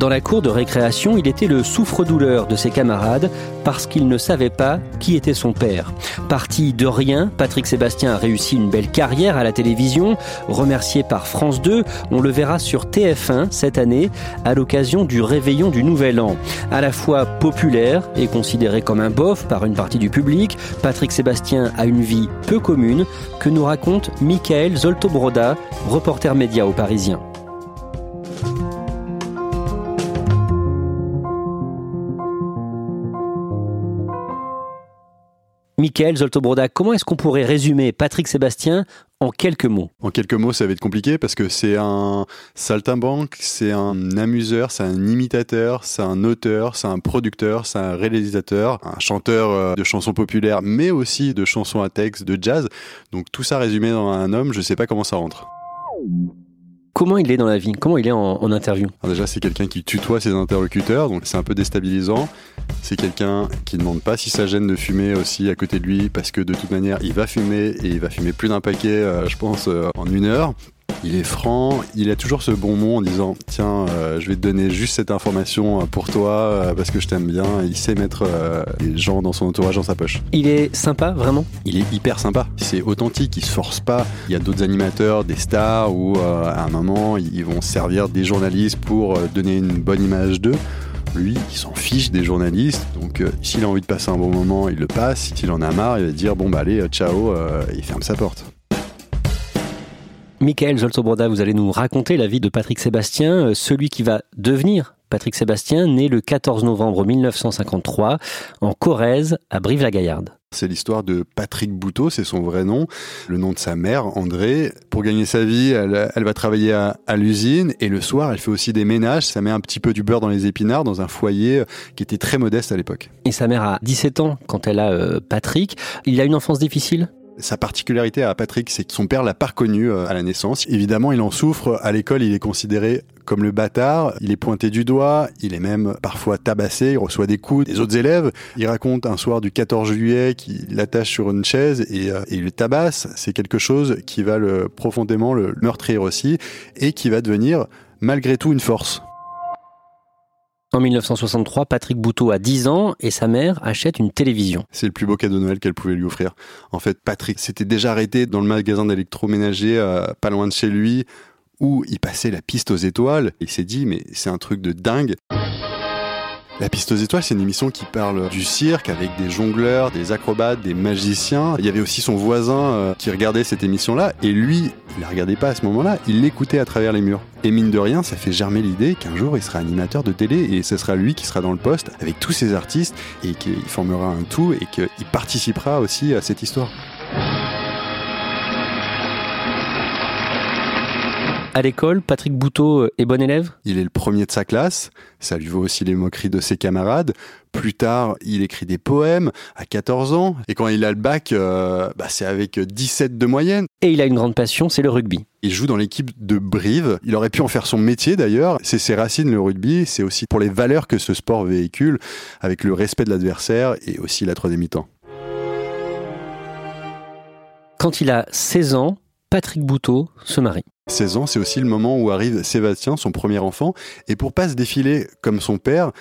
Dans la cour de récréation, il était le souffre-douleur de ses camarades parce qu'il ne savait pas qui était son père. Parti de rien, Patrick Sébastien a réussi une belle carrière à la télévision. Remercié par France 2, on le verra sur TF1 cette année à l'occasion du réveillon du Nouvel An. À la fois populaire et considéré comme un bof par une partie du public, Patrick Sébastien a une vie peu commune que nous raconte Michael Zoltobroda, reporter média au Parisien. Michael Zoltobroda, comment est-ce qu'on pourrait résumer Patrick Sébastien en quelques mots? En quelques mots, ça va être compliqué parce que c'est un saltimbanque, c'est un amuseur, c'est un imitateur, c'est un auteur, c'est un producteur, c'est un réalisateur, un chanteur euh, de chansons populaires, mais aussi de chansons à texte, de jazz. Donc tout ça résumé dans un homme, je sais pas comment ça rentre. Comment il est dans la vie? Comment il est en, interview? Alors déjà, c'est quelqu'un qui tutoie ses interlocuteurs, donc c'est un peu déstabilisant. C'est quelqu'un qui ne demande pas si ça gêne de fumer aussi à côté de lui, parce que de toute manière, il va fumer et il va fumer plus d'un paquet, euh, je pense, euh, en une heure. Il est franc, il a toujours ce bon mot en disant tiens, euh, je vais te donner juste cette information euh, pour toi euh, parce que je t'aime bien. Il sait mettre euh, les gens dans son entourage dans sa poche. Il est sympa, vraiment? Il est hyper sympa. C'est authentique, il se force pas. Il y a d'autres animateurs, des stars où à un moment ils vont servir des journalistes pour donner une bonne image d'eux. Lui, il s'en fiche des journalistes, donc euh, s'il a envie de passer un bon moment, il le passe. S'il en a marre, il va dire bon bah allez, ciao, euh, il ferme sa porte. Michael Zoltobroda, vous allez nous raconter la vie de Patrick Sébastien, euh, celui qui va devenir Patrick Sébastien, né le 14 novembre 1953 en Corrèze, à Brive-la-Gaillarde. C'est l'histoire de Patrick Bouteau, c'est son vrai nom, le nom de sa mère, André. Pour gagner sa vie, elle, elle va travailler à, à l'usine et le soir, elle fait aussi des ménages. Ça met un petit peu du beurre dans les épinards dans un foyer qui était très modeste à l'époque. Et sa mère a 17 ans quand elle a euh, Patrick. Il a une enfance difficile? Sa particularité à Patrick, c'est que son père l'a pas reconnu euh, à la naissance. Évidemment, il en souffre. À l'école, il est considéré comme le bâtard. Il est pointé du doigt. Il est même parfois tabassé. Il reçoit des coups des autres élèves. Il raconte un soir du 14 juillet qu'il l'attache sur une chaise et, euh, et il le tabasse. C'est quelque chose qui va le, profondément le meurtrir aussi et qui va devenir malgré tout une force. En 1963, Patrick Bouteau a 10 ans et sa mère achète une télévision. C'est le plus beau cadeau de Noël qu'elle pouvait lui offrir. En fait, Patrick s'était déjà arrêté dans le magasin d'électroménager euh, pas loin de chez lui où il passait la piste aux étoiles. Il s'est dit, mais c'est un truc de dingue. La piste aux étoiles, c'est une émission qui parle du cirque avec des jongleurs, des acrobates, des magiciens. Il y avait aussi son voisin euh, qui regardait cette émission-là et lui, il la regardait pas à ce moment-là, il l'écoutait à travers les murs. Et mine de rien, ça fait germer l'idée qu'un jour il sera animateur de télé et ce sera lui qui sera dans le poste avec tous ces artistes et qu'il formera un tout et qu'il participera aussi à cette histoire. À l'école, Patrick Bouteau est bon élève? Il est le premier de sa classe, ça lui vaut aussi les moqueries de ses camarades. Plus tard, il écrit des poèmes à 14 ans, et quand il a le bac, euh, bah, c'est avec 17 de moyenne. et il a une grande passion, c'est le rugby. Il joue dans l'équipe de Brive, il aurait pu en faire son métier d'ailleurs, c'est ses racines le rugby, c'est aussi pour les valeurs que ce sport véhicule, avec le respect de l'adversaire et aussi la troisième mi-temps. Quand il a 16 ans, Patrick Bouteau se marie. 16 ans, c'est aussi le moment où arrive Sébastien, son premier enfant, et pour pas se défiler comme son père,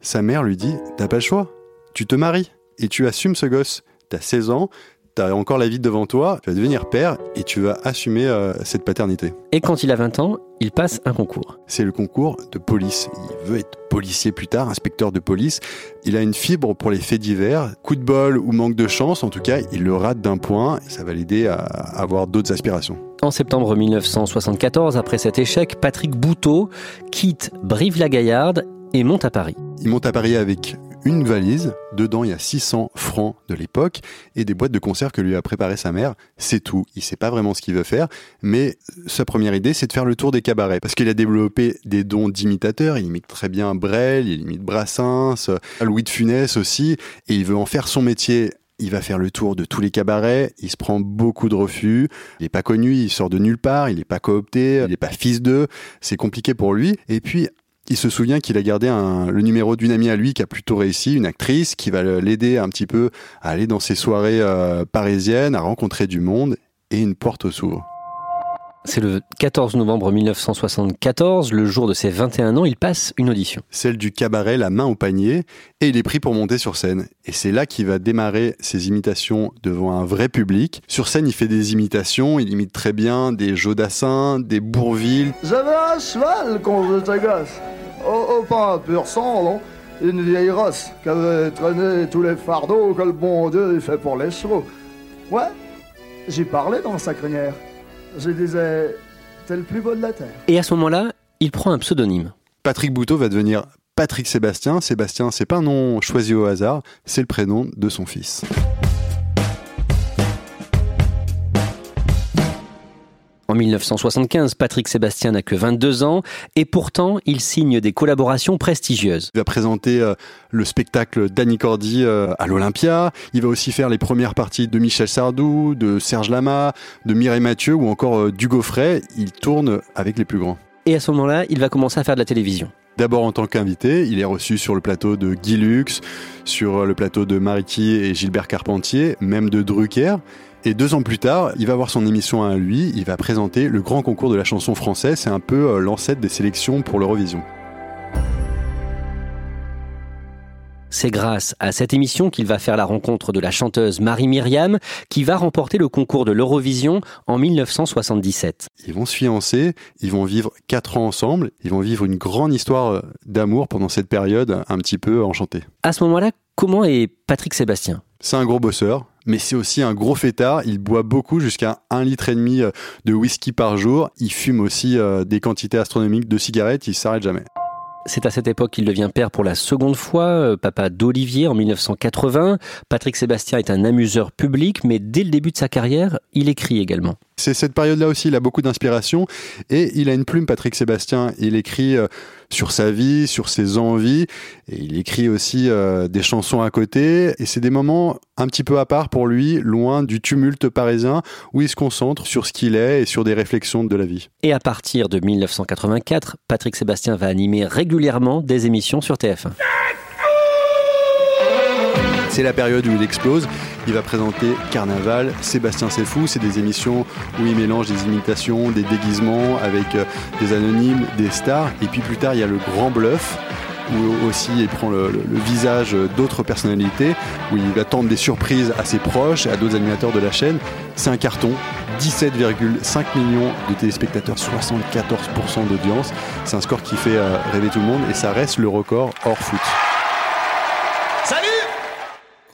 sa mère lui dit T'as pas le choix, tu te maries et tu assumes ce gosse. T'as 16 ans, t'as encore la vie devant toi, tu vas devenir père et tu vas assumer euh, cette paternité. Et quand il a 20 ans, il passe un concours. C'est le concours de police. Il veut être policier plus tard, inspecteur de police. Il a une fibre pour les faits divers. Coup de bol ou manque de chance, en tout cas, il le rate d'un point. Ça va l'aider à avoir d'autres aspirations. En septembre 1974, après cet échec, Patrick Bouteau quitte Brive-la-Gaillarde et monte à Paris. Il monte à Paris avec une valise. Dedans, il y a 600 francs de l'époque et des boîtes de conserve que lui a préparé sa mère. C'est tout. Il sait pas vraiment ce qu'il veut faire, mais sa première idée, c'est de faire le tour des cabarets parce qu'il a développé des dons d'imitateur. Il imite très bien Brel, il imite Brassens, Louis de Funès aussi, et il veut en faire son métier il va faire le tour de tous les cabarets, il se prend beaucoup de refus, il n'est pas connu, il sort de nulle part, il n'est pas coopté, il n'est pas fils d'eux, c'est compliqué pour lui. Et puis, il se souvient qu'il a gardé le numéro d'une amie à lui qui a plutôt réussi, une actrice qui va l'aider un petit peu à aller dans ses soirées euh, parisiennes, à rencontrer du monde, et une porte s'ouvre. C'est le 14 novembre 1974, le jour de ses 21 ans, il passe une audition. Celle du cabaret La main au panier, et il est pris pour monter sur scène. Et c'est là qu'il va démarrer ses imitations devant un vrai public. Sur scène, il fait des imitations, il imite très bien des Jodassin, des Bourville. J'avais un cheval quand j'étais gosse, au, au pain pur sang, non une vieille rosse qui avait traîné tous les fardeaux que le bon Dieu fait pour les chevaux. Ouais, j'y parlais dans sa crinière je disais, t'es le plus beau de la Terre. Et à ce moment-là, il prend un pseudonyme. Patrick Bouteau va devenir Patrick Sébastien. Sébastien, c'est pas un nom choisi au hasard, c'est le prénom de son fils. En 1975, Patrick Sébastien n'a que 22 ans et pourtant il signe des collaborations prestigieuses. Il va présenter euh, le spectacle d'Annie Cordy euh, à l'Olympia. Il va aussi faire les premières parties de Michel Sardou, de Serge Lama, de Mireille Mathieu ou encore euh, du Gaufret. Il tourne avec les plus grands. Et à ce moment-là, il va commencer à faire de la télévision. D'abord en tant qu'invité, il est reçu sur le plateau de Guy Lux, sur le plateau de Mariki et Gilbert Carpentier, même de Drucker. Et deux ans plus tard, il va avoir son émission à lui, il va présenter le grand concours de la chanson française, c'est un peu euh, l'ancêtre des sélections pour l'Eurovision. C'est grâce à cette émission qu'il va faire la rencontre de la chanteuse Marie Myriam, qui va remporter le concours de l'Eurovision en 1977. Ils vont se fiancer, ils vont vivre quatre ans ensemble, ils vont vivre une grande histoire euh, d'amour pendant cette période un petit peu enchantée. À ce moment-là, comment est Patrick Sébastien? C'est un gros bosseur, mais c'est aussi un gros fêtard. Il boit beaucoup, jusqu'à un litre et demi euh, de whisky par jour. Il fume aussi euh, des quantités astronomiques de cigarettes. Il s'arrête jamais. C'est à cette époque qu'il devient père pour la seconde fois, euh, papa d'Olivier en 1980. Patrick Sébastien est un amuseur public, mais dès le début de sa carrière, il écrit également. C'est cette période-là aussi, il a beaucoup d'inspiration et il a une plume, Patrick Sébastien. Il écrit euh, sur sa vie, sur ses envies et il écrit aussi euh, des chansons à côté. Et c'est des moments un petit peu à part pour lui, loin du tumulte parisien où il se concentre sur ce qu'il est et sur des réflexions de la vie. Et à partir de 1984, Patrick Sébastien va animer régulièrement des émissions sur TF1. C'est la période où il explose. Il va présenter Carnaval, Sébastien C'est fou. C'est des émissions où il mélange des imitations, des déguisements avec euh, des anonymes, des stars. Et puis plus tard, il y a le grand bluff où aussi il prend le, visage d'autres personnalités, où il va tendre des surprises à ses proches, à d'autres animateurs de la chaîne. C'est un carton, 17,5 millions de téléspectateurs, 74% d'audience. C'est un score qui fait euh, rêver tout le monde et ça reste le record hors foot.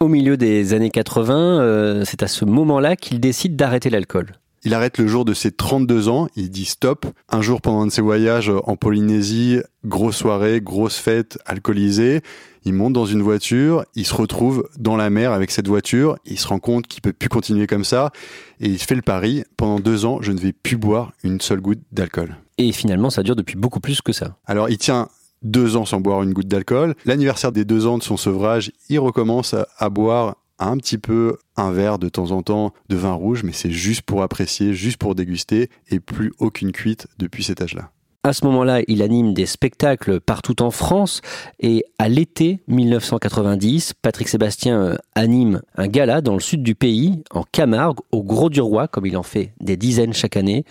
Au milieu des années 80, euh, c'est à ce moment-là qu'il décide d'arrêter l'alcool. Il arrête le jour de ses 32 ans, il dit stop. Un jour pendant un de ses voyages en Polynésie, grosse soirée, grosse fête, alcoolisé. Il monte dans une voiture, il se retrouve dans la mer avec cette voiture, il se rend compte qu'il peut plus continuer comme ça, et il fait le pari, pendant deux ans, je ne vais plus boire une seule goutte d'alcool. Et finalement, ça dure depuis beaucoup plus que ça. Alors, il tient deux ans sans boire une goutte d'alcool. L'anniversaire des deux ans de son sevrage, il recommence à, boire un petit peu un verre de temps en temps de vin rouge, mais c'est juste pour apprécier, juste pour déguster, et plus aucune cuite depuis cet âge-là. À ce moment-là, il anime des spectacles partout en France et à l'été 1990, Patrick Sébastien euh, anime un gala dans le sud du pays, en Camargue, au Gros du Roi, comme il en fait des dizaines chaque année.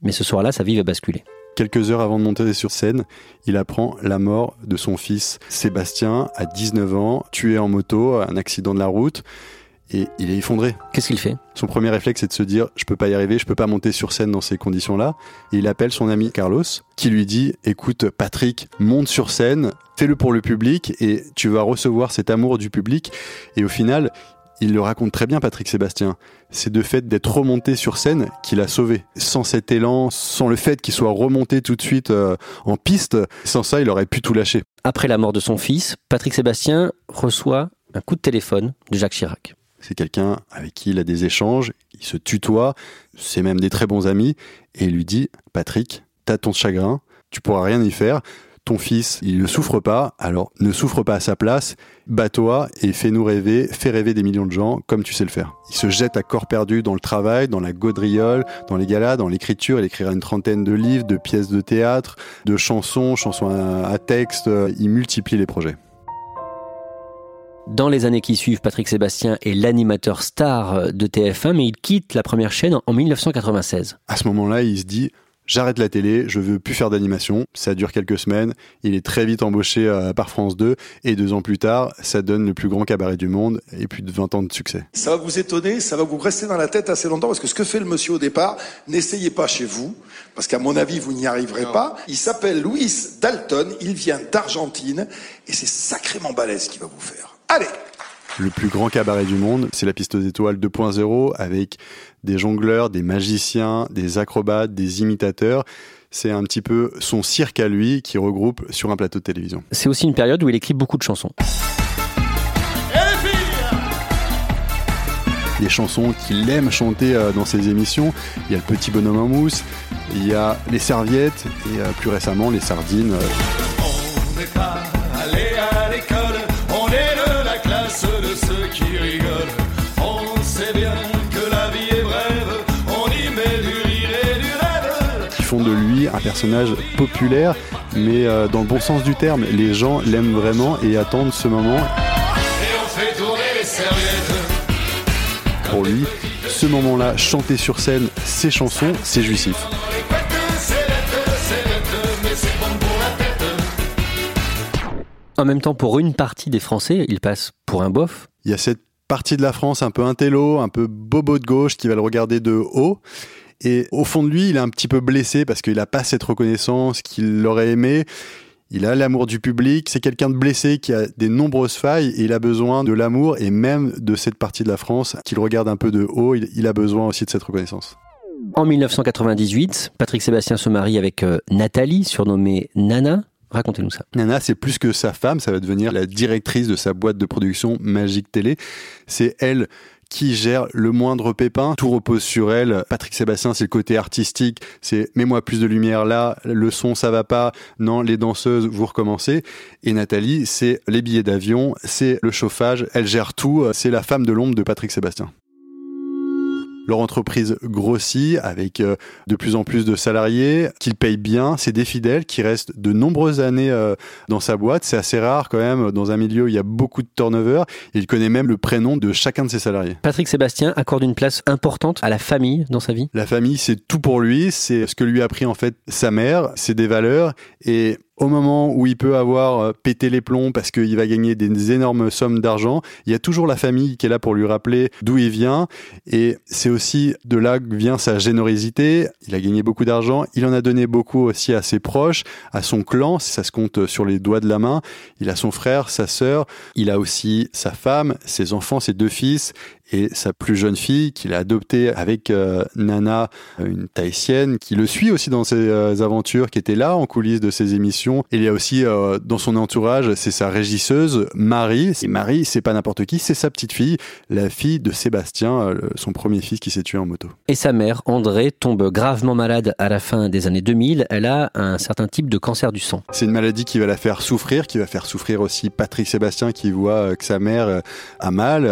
Mais ce soir-là, sa vie va basculer. Quelques heures avant de monter sur scène, il apprend la mort de son fils Sébastien à 19 ans, tué en moto, un accident de la route. Et il est effondré. Qu'est-ce qu'il fait? Son premier réflexe, c'est de se dire je peux pas y arriver, je peux pas monter sur scène dans ces conditions-là. Et il appelle son ami Carlos, qui lui dit écoute, Patrick, monte sur scène, fais-le pour le public et tu vas recevoir cet amour du public. Et au final, il le raconte très bien, Patrick Sébastien. C'est de fait d'être remonté sur scène qu'il a sauvé. Sans cet élan, sans le fait qu'il soit remonté tout de suite euh, en piste, sans ça, il aurait pu tout lâcher. Après la mort de son fils, Patrick Sébastien reçoit un coup de téléphone de Jacques Chirac. C'est quelqu'un avec qui il a des échanges, il se tutoie, c'est même des très bons amis, et il lui dit Patrick, t'as ton chagrin, tu pourras rien y faire, ton fils, il ne souffre pas, alors ne souffre pas à sa place, bats-toi et fais-nous rêver, fais rêver des millions de gens comme tu sais le faire. Il se jette à corps perdu dans le travail, dans la gaudriole, dans les galas, dans l'écriture. Il écrira une trentaine de livres, de pièces de théâtre, de chansons, chansons à texte. Il multiplie les projets. Dans les années qui suivent, Patrick Sébastien est l'animateur star de TF1, mais il quitte la première chaîne en 1996. À ce moment-là, il se dit j'arrête la télé, je veux plus faire d'animation. Ça dure quelques semaines. Il est très vite embauché euh, par France 2 et deux ans plus tard, ça donne le plus grand cabaret du monde et plus de 20 ans de succès. Ça va vous étonner, ça va vous rester dans la tête assez longtemps parce que ce que fait le monsieur au départ, n'essayez pas chez vous parce qu'à mon avis, vous n'y arriverez pas. Il s'appelle Louis Dalton, il vient d'Argentine et c'est sacrément balèze qu'il va vous faire. Allez le plus grand cabaret du monde, c'est la piste aux étoiles 2.0 avec des jongleurs, des magiciens, des acrobates, des imitateurs. C'est un petit peu son cirque à lui qui regroupe sur un plateau de télévision. C'est aussi une période où il écrit beaucoup de chansons. des chansons qu'il aime chanter euh, dans ses émissions. Il y a le petit bonhomme en mousse, il y a les serviettes et euh, plus récemment les sardines. Un personnage populaire, mais euh, dans le bon sens du terme. Les gens l'aiment vraiment et attendent ce moment. Et on fait tourner les serviettes pour lui. Ce moment-là, chanter sur scène ses chansons, c'est jouissif. En même temps, pour une partie des Français, il passe pour un bof. Il y a cette partie de la France un peu intello, un peu bobo de gauche qui va le regarder de haut. Et au fond de lui, il est un petit peu blessé parce qu'il n'a pas cette reconnaissance qu'il aurait aimé. Il a l'amour du public, c'est quelqu'un de blessé qui a des nombreuses failles et il a besoin de l'amour et même de cette partie de la France qu'il regarde un peu de haut, il, a besoin aussi de cette reconnaissance. En 1998, Patrick Sébastien se marie avec euh, Nathalie, surnommée Nana. Racontez-nous ça. Nana, c'est plus que sa femme, ça va devenir la directrice de sa boîte de production Magique Télé. C'est elle qui gère le moindre pépin. Tout repose sur elle. Patrick Sébastien, c'est le côté artistique. C'est mets-moi plus de lumière là. Le son, ça va pas. Non, les danseuses, vous recommencez. Et Nathalie, c'est les billets d'avion, c'est le chauffage. Elle gère tout. C'est la femme de l'ombre de Patrick Sébastien. Leur entreprise grossit avec euh, de plus en plus de salariés, qu'ils payent bien, c'est des fidèles qui restent de nombreuses années euh, dans sa boîte. C'est assez rare quand même dans un milieu où il y a beaucoup de turnover. Il connaît même le prénom de chacun de ses salariés. Patrick Sébastien accorde une place importante à la famille dans sa vie. La famille, c'est tout pour lui. C'est ce que lui a appris en fait sa mère. C'est des valeurs et au moment où il peut avoir euh, pété les plombs parce qu'il va gagner des énormes sommes d'argent, il y a toujours la famille qui est là pour lui rappeler d'où il vient. Et c'est aussi de là que vient sa générosité. Il a gagné beaucoup d'argent. Il en a donné beaucoup aussi à ses proches, à son clan. Ça se compte sur les doigts de la main. Il a son frère, sa sœur. Il a aussi sa femme, ses enfants, ses deux fils et sa plus jeune fille qu'il a adoptée avec euh, Nana, une Tahitienne, qui le suit aussi dans ses euh, aventures, qui était là en coulisses de ses émissions. il y a aussi euh, dans son entourage, c'est sa régisseuse Marie. Et Marie, c'est pas n'importe qui, c'est sa petite fille, la fille de Sébastien, son premier fils qui s'est tué en moto. Et sa mère, André, tombe gravement malade à la fin des années 2000. Elle a un certain type de cancer du sang. C'est une maladie qui va la faire souffrir, qui va faire souffrir aussi Patrick Sébastien qui voit que sa mère a mal,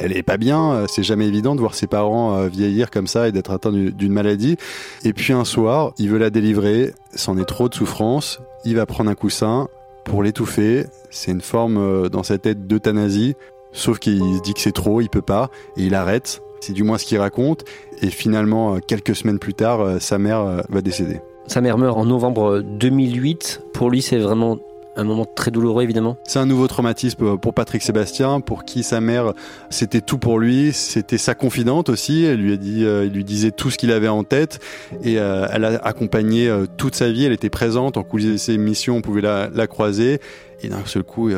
elle est pas bien euh, c'est jamais évident de voir ses parents euh, vieillir comme ça et d'être atteint d'une maladie. Et puis un soir, il veut la délivrer, c'en est trop de souffrance, il va prendre un coussin pour l'étouffer. C'est une forme euh, dans sa tête d'euthanasie, sauf qu'il se dit que c'est trop, il peut pas, et il arrête. C'est du moins ce qu'il raconte. Et finalement, quelques semaines plus tard, sa mère va décéder. Sa mère meurt en novembre 2008. Pour lui, c'est vraiment un moment très douloureux évidemment. C'est un nouveau traumatisme pour Patrick Sébastien, pour qui sa mère c'était tout pour lui, c'était sa confidente aussi. Elle lui a dit, euh, lui disait tout ce qu'il avait en tête et euh, elle a accompagné euh, toute sa vie. Elle était présente en coulisses de ses missions, on pouvait la, la croiser et d'un seul coup,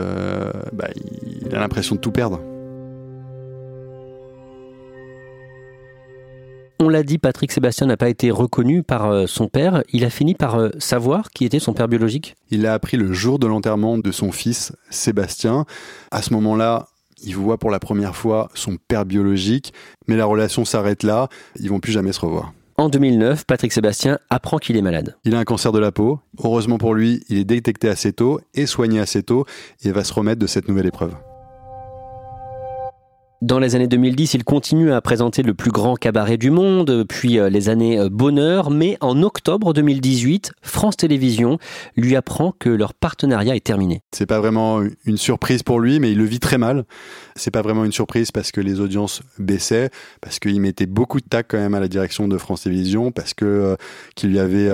bah, il a l'impression de tout perdre. On l'a dit, Patrick Sébastien n'a pas été reconnu par euh, son père. Il a fini par euh, savoir qui était son père biologique? Il l'a appris le jour de l'enterrement de son fils, Sébastien. À ce moment-là, il voit pour la première fois son père biologique, mais la relation s'arrête là. Ils vont plus jamais se revoir. En 2009, Patrick Sébastien apprend qu'il est malade. Il a un cancer de la peau. Heureusement pour lui, il est détecté assez tôt et soigné assez tôt et va se remettre de cette nouvelle épreuve. Dans les années 2010, il continue à présenter le plus grand cabaret du monde, puis euh, les années euh, bonheur, mais en octobre 2018, France Télévisions lui apprend que leur partenariat est terminé. C'est pas vraiment une surprise pour lui, mais il le vit très mal. C'est pas vraiment une surprise parce que les audiences baissaient, parce qu'il mettait beaucoup de tac quand même à la direction de France Télévisions, parce que euh, qu'il lui avait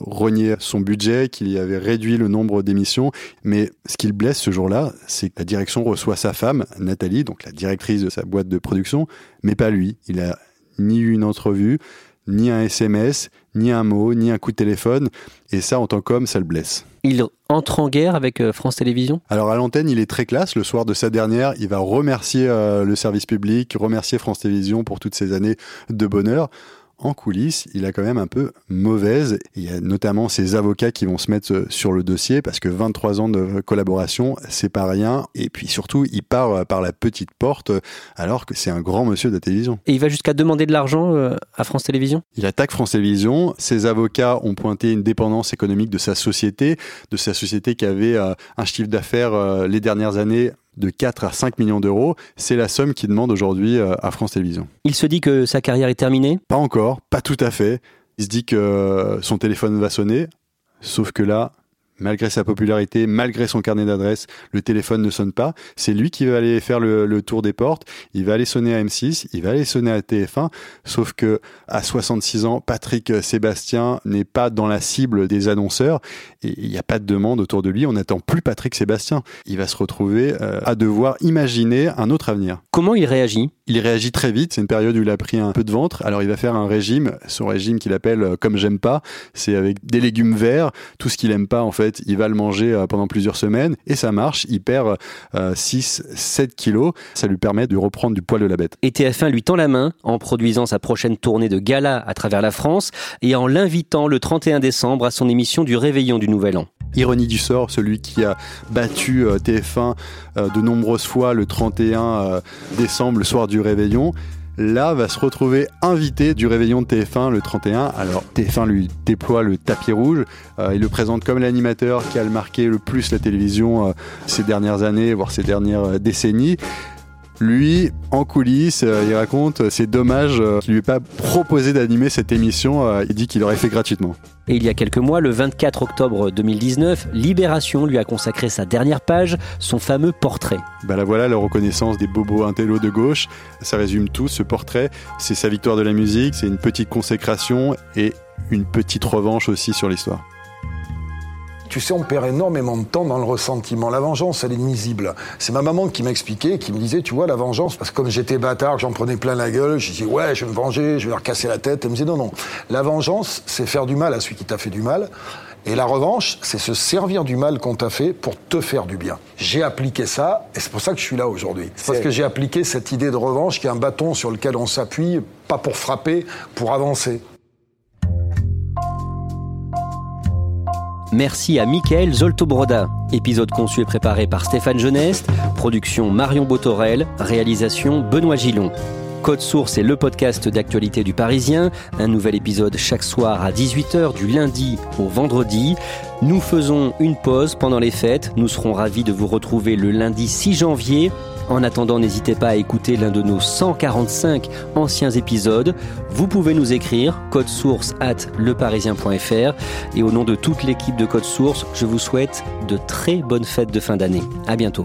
renié son budget, qu'il y avait réduit le nombre d'émissions. Mais ce qui le blesse ce jour-là, c'est que la direction reçoit sa femme, Nathalie, donc la directrice de sa boîte de production, mais pas lui. Il a ni eu une entrevue, ni un SMS, ni un mot, ni un coup de téléphone. Et ça, en tant qu'homme, ça le blesse. Il entre en guerre avec euh, France Télévisions? Alors à l'antenne, il est très classe. Le soir de sa dernière, il va remercier euh, le service public, remercier France Télévisions pour toutes ces années de bonheur en coulisses, il a quand même un peu mauvaise. Il y a notamment ses avocats qui vont se mettre euh, sur le dossier parce que 23 ans de collaboration, c'est pas rien. Et puis surtout, il part euh, par la petite porte euh, alors que c'est un grand monsieur de la télévision. Et il va jusqu'à demander de l'argent à France Télévisions? Il attaque France Télévisions. Ses avocats ont pointé une dépendance économique de sa société, de sa société qui avait un chiffre d'affaires les dernières années de 4 à 5 millions d'euros. C'est la somme qu'il demande aujourd'hui euh, à France Télévisions. Il se dit que sa carrière est terminée? Pas encore, pas tout à fait. Il se dit que son téléphone va sonner, sauf que là, malgré sa popularité, malgré son carnet d'adresses, le téléphone ne sonne pas. C'est lui qui va aller faire le, tour des portes. Il va aller sonner à M6, il va aller sonner à TF1. Sauf que à 66 ans, Patrick Sébastien n'est pas dans la cible des annonceurs et il n'y a pas de demande autour de lui. On n'attend plus Patrick Sébastien. Il va se retrouver euh, à devoir imaginer un autre avenir. Comment il réagit? Il réagit très vite. C'est une période où il a pris un peu de ventre. Alors il va faire un régime, son régime qu'il appelle euh, comme j'aime pas. C'est avec des légumes verts, tout ce qu'il aime pas en fait il va le manger euh, pendant plusieurs semaines et ça marche. Il perd 6, euh, 7 kilos. Ça lui permet de reprendre du poil de la bête. Et TF1 lui tend la main en produisant sa prochaine tournée de gala à travers la France et en l'invitant le 31 décembre à son émission du Réveillon du Nouvel An. Ironie du sort, celui qui a battu euh, TF1 de nombreuses fois le 31 décembre, le soir du réveillon, là va se retrouver invité du réveillon de TF1 le 31. Alors TF1 lui déploie le tapis rouge, euh, il le présente comme l'animateur qui a marqué le plus la télévision euh, ces dernières années, voire ces dernières euh, décennies. Lui, en coulisses, il raconte c'est dommage qu'il lui ait pas proposé d'animer cette émission. il dit qu'il l'aurait fait gratuitement. Et il y a quelques mois, le 24 octobre 2019, Libération lui a consacré sa dernière page, son fameux portrait. Bah la voilà, la reconnaissance des bobos intello de gauche. Ça résume tout, ce portrait. C'est sa victoire de la musique, c'est une petite consécration et une petite revanche aussi sur l'histoire. Tu sais, on perd énormément de temps dans le ressentiment. La vengeance, elle est nuisible. C'est ma maman qui m'expliquait, qui me disait, tu vois, la vengeance, parce que comme j'étais bâtard, j'en prenais plein la gueule, je disais, ouais, je vais me venger, je vais leur casser la tête. Elle me disait, non, non. La vengeance, c'est faire du mal à celui qui t'a fait du mal. Et la revanche, c'est se servir du mal qu'on t'a fait pour te faire du bien. J'ai appliqué ça, et c'est pour ça que je suis là aujourd'hui. C'est parce que j'ai appliqué cette idée de revanche qui est un bâton sur lequel on s'appuie, pas pour frapper, pour avancer. Merci à Michael Zoltobroda. Épisode conçu et préparé par Stéphane Geneste, production Marion Botorel, réalisation Benoît Gillon. Code Source est le podcast d'actualité du Parisien. Un nouvel épisode chaque soir à 18h du lundi au vendredi. Nous faisons une pause pendant les fêtes. Nous serons ravis de vous retrouver le lundi 6 janvier en attendant, n'hésitez pas à écouter l'un de nos 145 anciens épisodes. Vous pouvez nous écrire code source at leparisien.fr et au nom de toute l'équipe de Code Source, je vous souhaite de très bonnes fêtes de fin d'année. À bientôt.